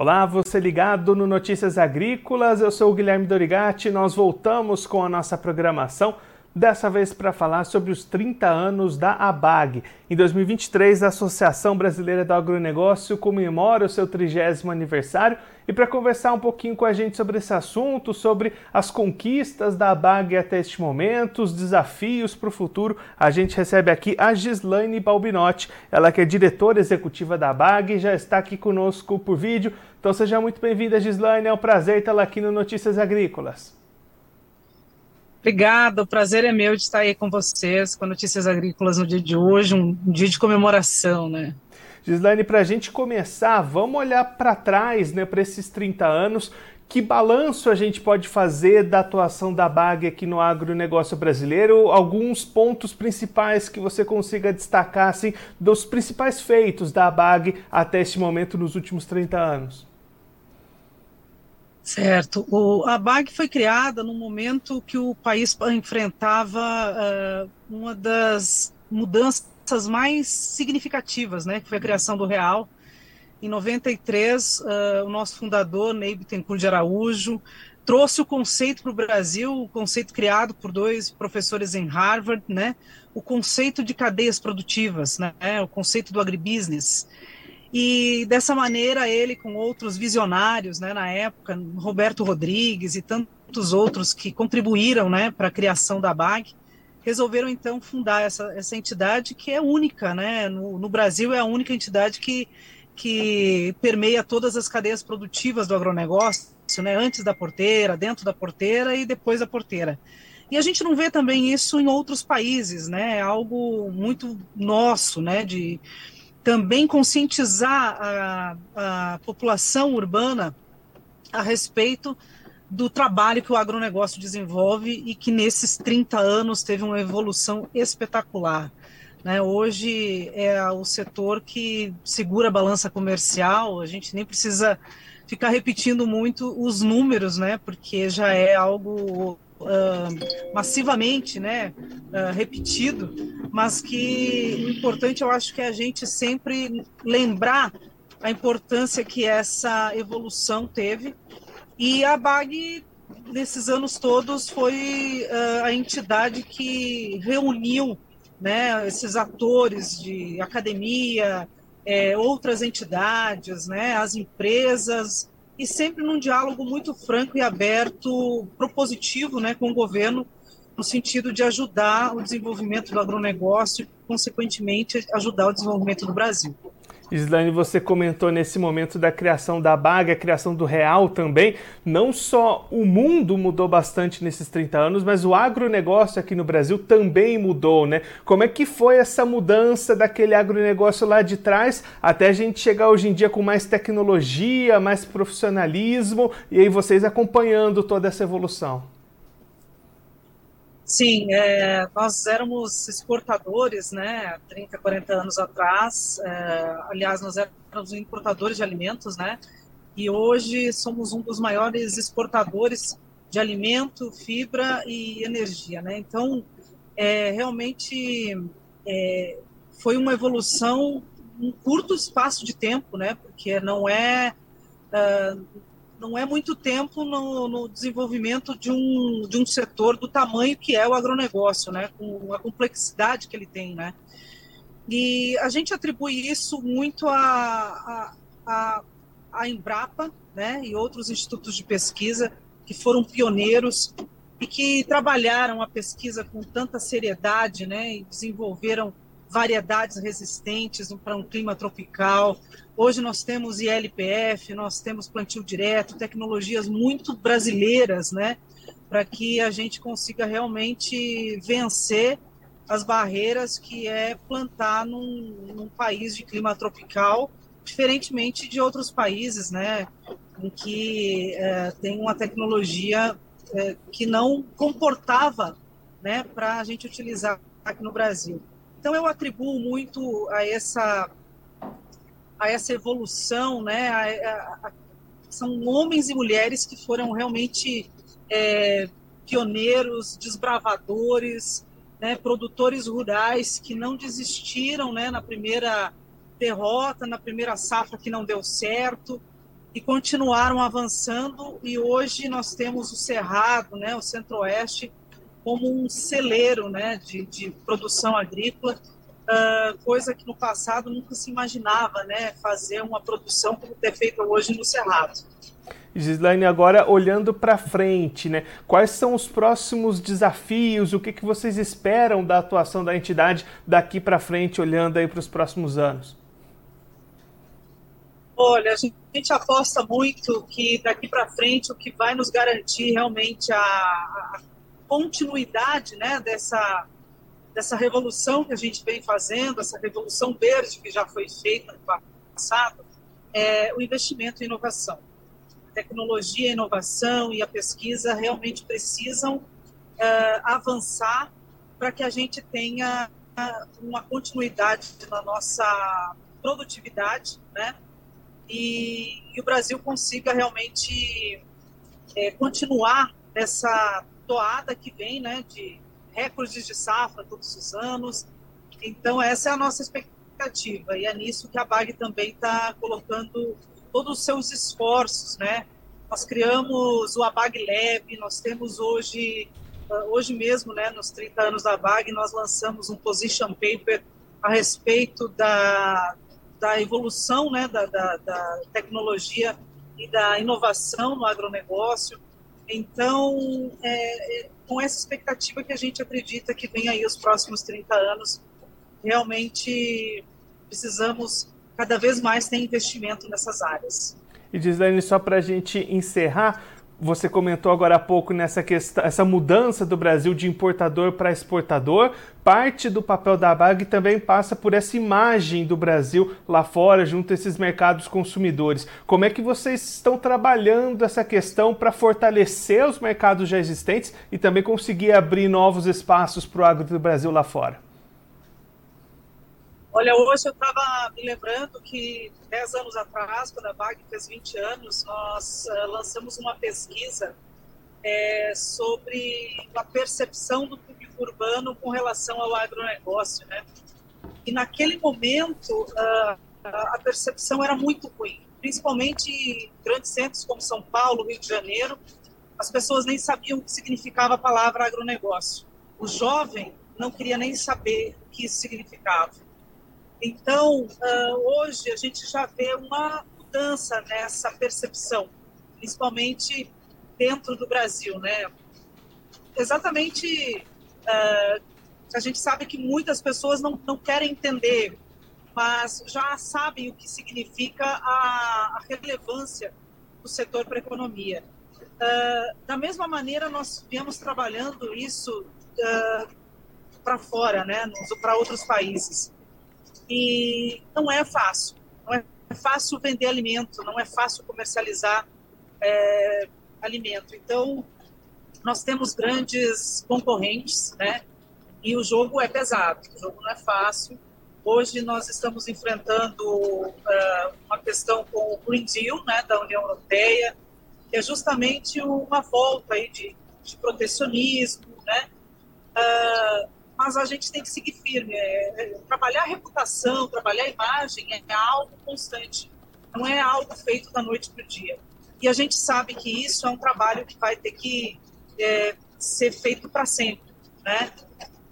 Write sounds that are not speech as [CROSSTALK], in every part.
Olá, você ligado no Notícias Agrícolas, eu sou o Guilherme Dorigati, nós voltamos com a nossa programação dessa vez para falar sobre os 30 anos da ABAG. Em 2023, a Associação Brasileira do Agronegócio comemora o seu 30 aniversário e para conversar um pouquinho com a gente sobre esse assunto, sobre as conquistas da ABAG até este momento, os desafios para o futuro, a gente recebe aqui a Gislaine Balbinotti, ela que é diretora executiva da ABAG e já está aqui conosco por vídeo. Então seja muito bem-vinda, Gislaine, é um prazer tê-la aqui no Notícias Agrícolas. Obrigada, o prazer é meu de estar aí com vocês com Notícias Agrícolas no dia de hoje, um dia de comemoração, né? Gislaine, para a gente começar, vamos olhar para trás, né, para esses 30 anos. Que balanço a gente pode fazer da atuação da BAG aqui no agronegócio brasileiro? Alguns pontos principais que você consiga destacar, assim, dos principais feitos da BAG até este momento nos últimos 30 anos. Certo. O, a BAG foi criada no momento que o país enfrentava uh, uma das mudanças mais significativas, né, que foi a criação do real. Em 93, uh, ah, o nosso fundador, Ney Bittencourt de Araújo, trouxe o conceito para o Brasil, o conceito criado por dois professores em Harvard, né, o conceito de cadeias produtivas, né, o conceito do agribusiness. E dessa maneira ele com outros visionários, né, na época, Roberto Rodrigues e tantos outros que contribuíram, né, para a criação da BAG, resolveram então fundar essa, essa entidade que é única, né, no, no Brasil é a única entidade que, que permeia todas as cadeias produtivas do agronegócio, né, antes da porteira, dentro da porteira e depois da porteira. E a gente não vê também isso em outros países, né, é algo muito nosso, né, de também conscientizar a, a população urbana a respeito do trabalho que o agronegócio desenvolve e que nesses 30 anos teve uma evolução espetacular. Né? Hoje é o setor que segura a balança comercial, a gente nem precisa ficar repetindo muito os números, né? porque já é algo uh, massivamente né, uh, repetido, mas que o importante eu acho que é a gente sempre lembrar a importância que essa evolução teve. E a BAG, nesses anos todos, foi uh, a entidade que reuniu né, esses atores de academia, é, outras entidades, né, as empresas, e sempre num diálogo muito franco e aberto, propositivo né, com o governo, no sentido de ajudar o desenvolvimento do agronegócio e, consequentemente, ajudar o desenvolvimento do Brasil. Islane, você comentou nesse momento da criação da BAG, a criação do Real também. Não só o mundo mudou bastante nesses 30 anos, mas o agronegócio aqui no Brasil também mudou, né? Como é que foi essa mudança daquele agronegócio lá de trás até a gente chegar hoje em dia com mais tecnologia, mais profissionalismo e aí vocês acompanhando toda essa evolução? Sim, é, nós éramos exportadores, né, 30, 40 anos atrás. É, aliás, nós éramos importadores de alimentos, né, e hoje somos um dos maiores exportadores de alimento, fibra e energia, né. Então, é, realmente é, foi uma evolução um curto espaço de tempo, né, porque não é uh, não é muito tempo no, no, desenvolvimento de um, de um setor do tamanho que é o agronegócio, né, com a complexidade que ele tem, né. E a gente atribui isso muito a, a, a, Embrapa, né, e outros institutos de pesquisa que foram pioneiros e que trabalharam a pesquisa com tanta seriedade, né, e desenvolveram variedades resistentes para um clima tropical. Hoje nós temos ILPF, nós temos plantio direto, tecnologias muito brasileiras, né, para que a gente consiga realmente vencer as barreiras que é plantar num, num país de clima tropical, diferentemente de outros países, né, em que é, tem uma tecnologia é, que não comportava, né, para a gente utilizar aqui no Brasil. Então eu atribuo muito a essa a essa evolução, né? A, a, a, são homens e mulheres que foram realmente é, pioneiros, desbravadores, né? produtores rurais que não desistiram, né? Na primeira derrota, na primeira safra que não deu certo e continuaram avançando e hoje nós temos o Cerrado, né, o Centro-Oeste, como um celeiro né, de, de produção agrícola, uh, coisa que no passado nunca se imaginava né, fazer uma produção como ter feito hoje no Cerrado. Gislaine, agora olhando para frente, né? Quais são os próximos desafios? O que, que vocês esperam da atuação da entidade daqui para frente, olhando aí para os próximos anos? Olha, a gente aposta muito que daqui para frente o que vai nos garantir realmente a, a continuidade né, dessa, dessa revolução que a gente vem fazendo, essa revolução verde que já foi feita no passado, é o investimento em inovação. A tecnologia, a inovação e a pesquisa realmente precisam uh, avançar para que a gente tenha uma continuidade na nossa produtividade, né? e, e o Brasil consiga realmente é, continuar essa toada que vem, né, de recordes de safra todos os anos. Então, essa é a nossa expectativa, e é nisso que a BAG também está colocando todos os seus esforços, né? Nós criamos o ABAG Lab, nós temos hoje, ah, hoje mesmo, né, nos 30 anos da BAG, nós lançamos um position paper a respeito da, da evolução né, da, da, da, tecnologia e da inovação no agronegócio. Então, é, é, com essa expectativa que a gente acredita que vem aí os próximos 30 anos, realmente precisamos cada vez mais ter investimento nessas áreas. E Gislaine, só para a gente encerrar, você comentou agora há pouco nessa questão, essa mudança do Brasil de importador para exportador. Parte do papel da BAG também passa por essa imagem do Brasil lá fora, junto a esses mercados consumidores. Como é que vocês estão trabalhando essa questão para fortalecer os mercados já existentes e também conseguir abrir novos espaços para o agro do Brasil lá fora? Olha, hoje eu estava me lembrando que 10 anos atrás, quando a BAG fez 20 anos, nós uh, lançamos uma pesquisa é, sobre a percepção do público urbano com relação ao agronegócio, né? E naquele momento, uh, a percepção era muito ruim, principalmente em grandes centros como São Paulo, Rio de Janeiro, as pessoas nem sabiam o que significava a palavra agronegócio. O jovem não queria nem saber o que isso significava. Então, uh, hoje a gente já vê uma mudança nessa percepção, principalmente dentro do Brasil, né? Exatamente, uh, a gente sabe que muitas pessoas não, não querem entender, mas já sabem o que significa a, a relevância do setor para a economia. Uh, da mesma maneira, nós viemos trabalhando isso para fora, né, para outros países. E não é fácil. Não é fácil vender alimento, não é fácil comercializar é, alimento. Então, nós temos grandes concorrentes, né? E o jogo é pesado, o jogo não é fácil. Hoje nós estamos enfrentando uh, uma questão com o Green Deal, né, da União Europeia, que é justamente uma volta aí de, de protecionismo, né? Uh, mas a gente tem que seguir firme. É, é, trabalhar a reputação, trabalhar a imagem é, algo constante, não é algo feito da noite para o dia. E a gente sabe que isso é um trabalho que vai ter que é, ser feito para sempre, né?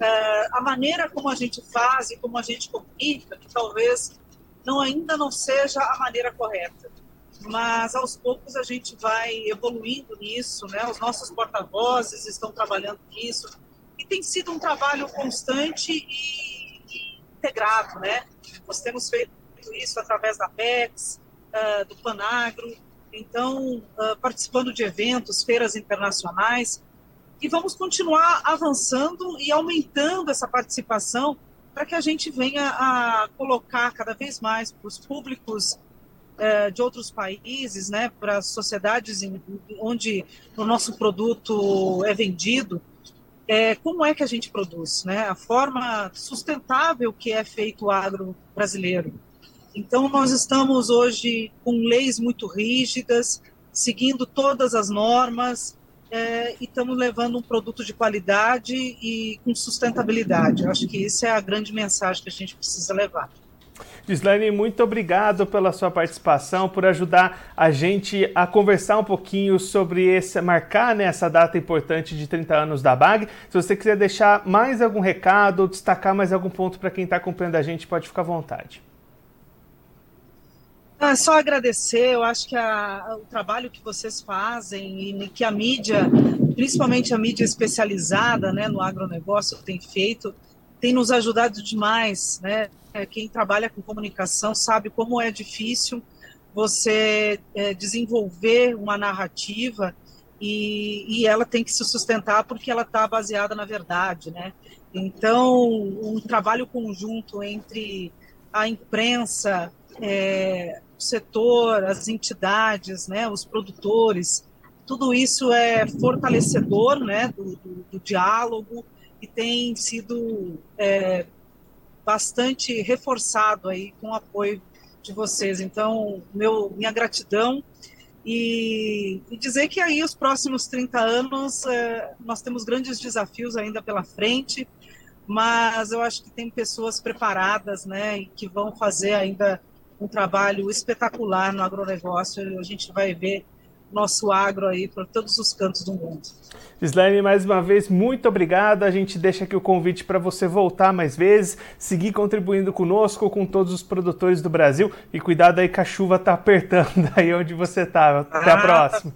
É, a maneira como a gente faz e como a gente comunica, que talvez não ainda não seja a maneira correta, mas aos poucos a gente vai evoluindo nisso, né? Os nossos porta-vozes estão trabalhando nisso, e tem sido um trabalho constante e, integrado, né? Nós temos feito isso através da PEX, uh, do Panagro, então uh, participando de eventos, feiras internacionais, e vamos continuar avançando e aumentando essa participação para que a gente venha a colocar cada vez mais para os públicos uh, de outros países, né, para as sociedades onde o nosso produto é vendido, é, como é que a gente produz, né? A forma sustentável que é feito o agro brasileiro. Então, nós estamos hoje com leis muito rígidas, seguindo todas as normas, é, e estamos levando um produto de qualidade e com sustentabilidade. Eu acho que isso é a grande mensagem que a gente precisa levar. Gislaine, muito obrigado pela sua participação, por ajudar a gente a conversar um pouquinho sobre esse, marcar né, essa data importante de 30 anos da BAG. Se você quiser deixar mais algum recado, destacar mais algum ponto para quem está acompanhando a gente, pode ficar à vontade. É só agradecer, eu acho que a, o trabalho que vocês fazem e que a mídia, principalmente a mídia especializada né, no agronegócio, tem feito, tem nos ajudado demais. Né? Quem trabalha com comunicação sabe como é difícil você é, desenvolver uma narrativa e, e, ela tem que se sustentar porque ela está baseada na verdade. Né? Então, um trabalho conjunto entre a imprensa, é, setor, as entidades, né, os produtores, tudo isso é fortalecedor né, do, do, do diálogo e tem sido é, bastante reforçado aí com o apoio de vocês. Então, meu, minha gratidão e, e dizer que aí os próximos 30 anos é, nós temos grandes desafios ainda pela frente, mas eu acho que tem pessoas preparadas, né, e que vão fazer ainda um trabalho espetacular no agronegócio. A gente vai ver nosso agro aí por todos os cantos do mundo. Gislaine, mais uma vez, muito obrigado. A gente deixa aqui o convite para você voltar mais vezes, seguir contribuindo conosco, com todos os produtores do Brasil. E cuidado aí que a chuva está apertando [LAUGHS] aí onde você está. Até ah, a próxima.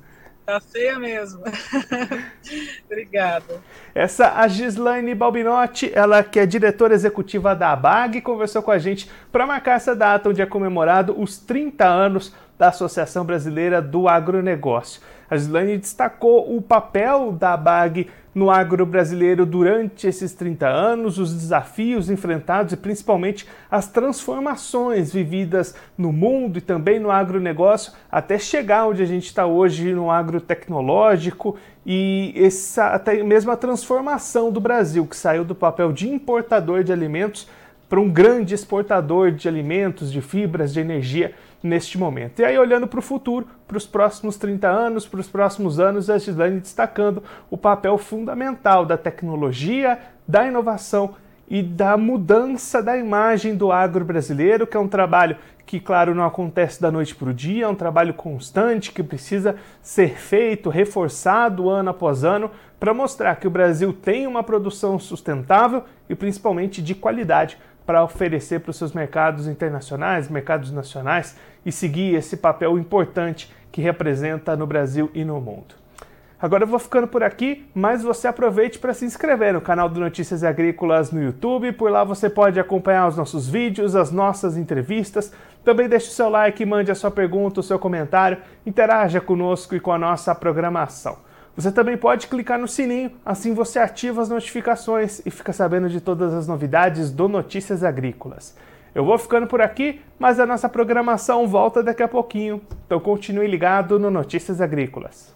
Tá feia mesmo. [LAUGHS] Obrigada. Essa a Gislaine Balbinotti, ela que é diretora executiva da ABAG, conversou com a gente para marcar essa data onde é comemorado os 30 anos da Associação Brasileira do Agronegócio. A Gislaine destacou o papel da BAG no agro brasileiro durante esses 30 anos, os desafios enfrentados e principalmente as transformações vividas no mundo e também no agronegócio até chegar onde a gente está hoje no agro tecnológico e essa, até mesmo a transformação do Brasil, que saiu do papel de importador de alimentos para um grande exportador de alimentos, de fibras, de energia neste momento. E aí, olhando para o futuro, para os próximos 30 anos, para os próximos anos, a Gislaine destacando o papel fundamental da tecnologia, da inovação e da mudança da imagem do agro brasileiro, que é um trabalho que, claro, não acontece da noite para o dia, é um trabalho constante que precisa ser feito, reforçado ano após ano, para mostrar que o Brasil tem uma produção sustentável e principalmente de qualidade para oferecer para os seus mercados internacionais, mercados nacionais e seguir esse papel importante que representa no Brasil e no mundo. Agora eu vou ficando por aqui, mas você aproveite para se inscrever no canal do Notícias Agrícolas no YouTube. Por lá você pode acompanhar os nossos vídeos, as nossas entrevistas. Também deixe o seu like, mande a sua pergunta, o seu comentário, interaja conosco e com a nossa programação. Você também pode clicar no sininho, assim você ativa as notificações e fica sabendo de todas as novidades do Notícias Agrícolas. Eu vou ficando por aqui, mas a nossa programação volta daqui a pouquinho, então continue ligado no Notícias Agrícolas.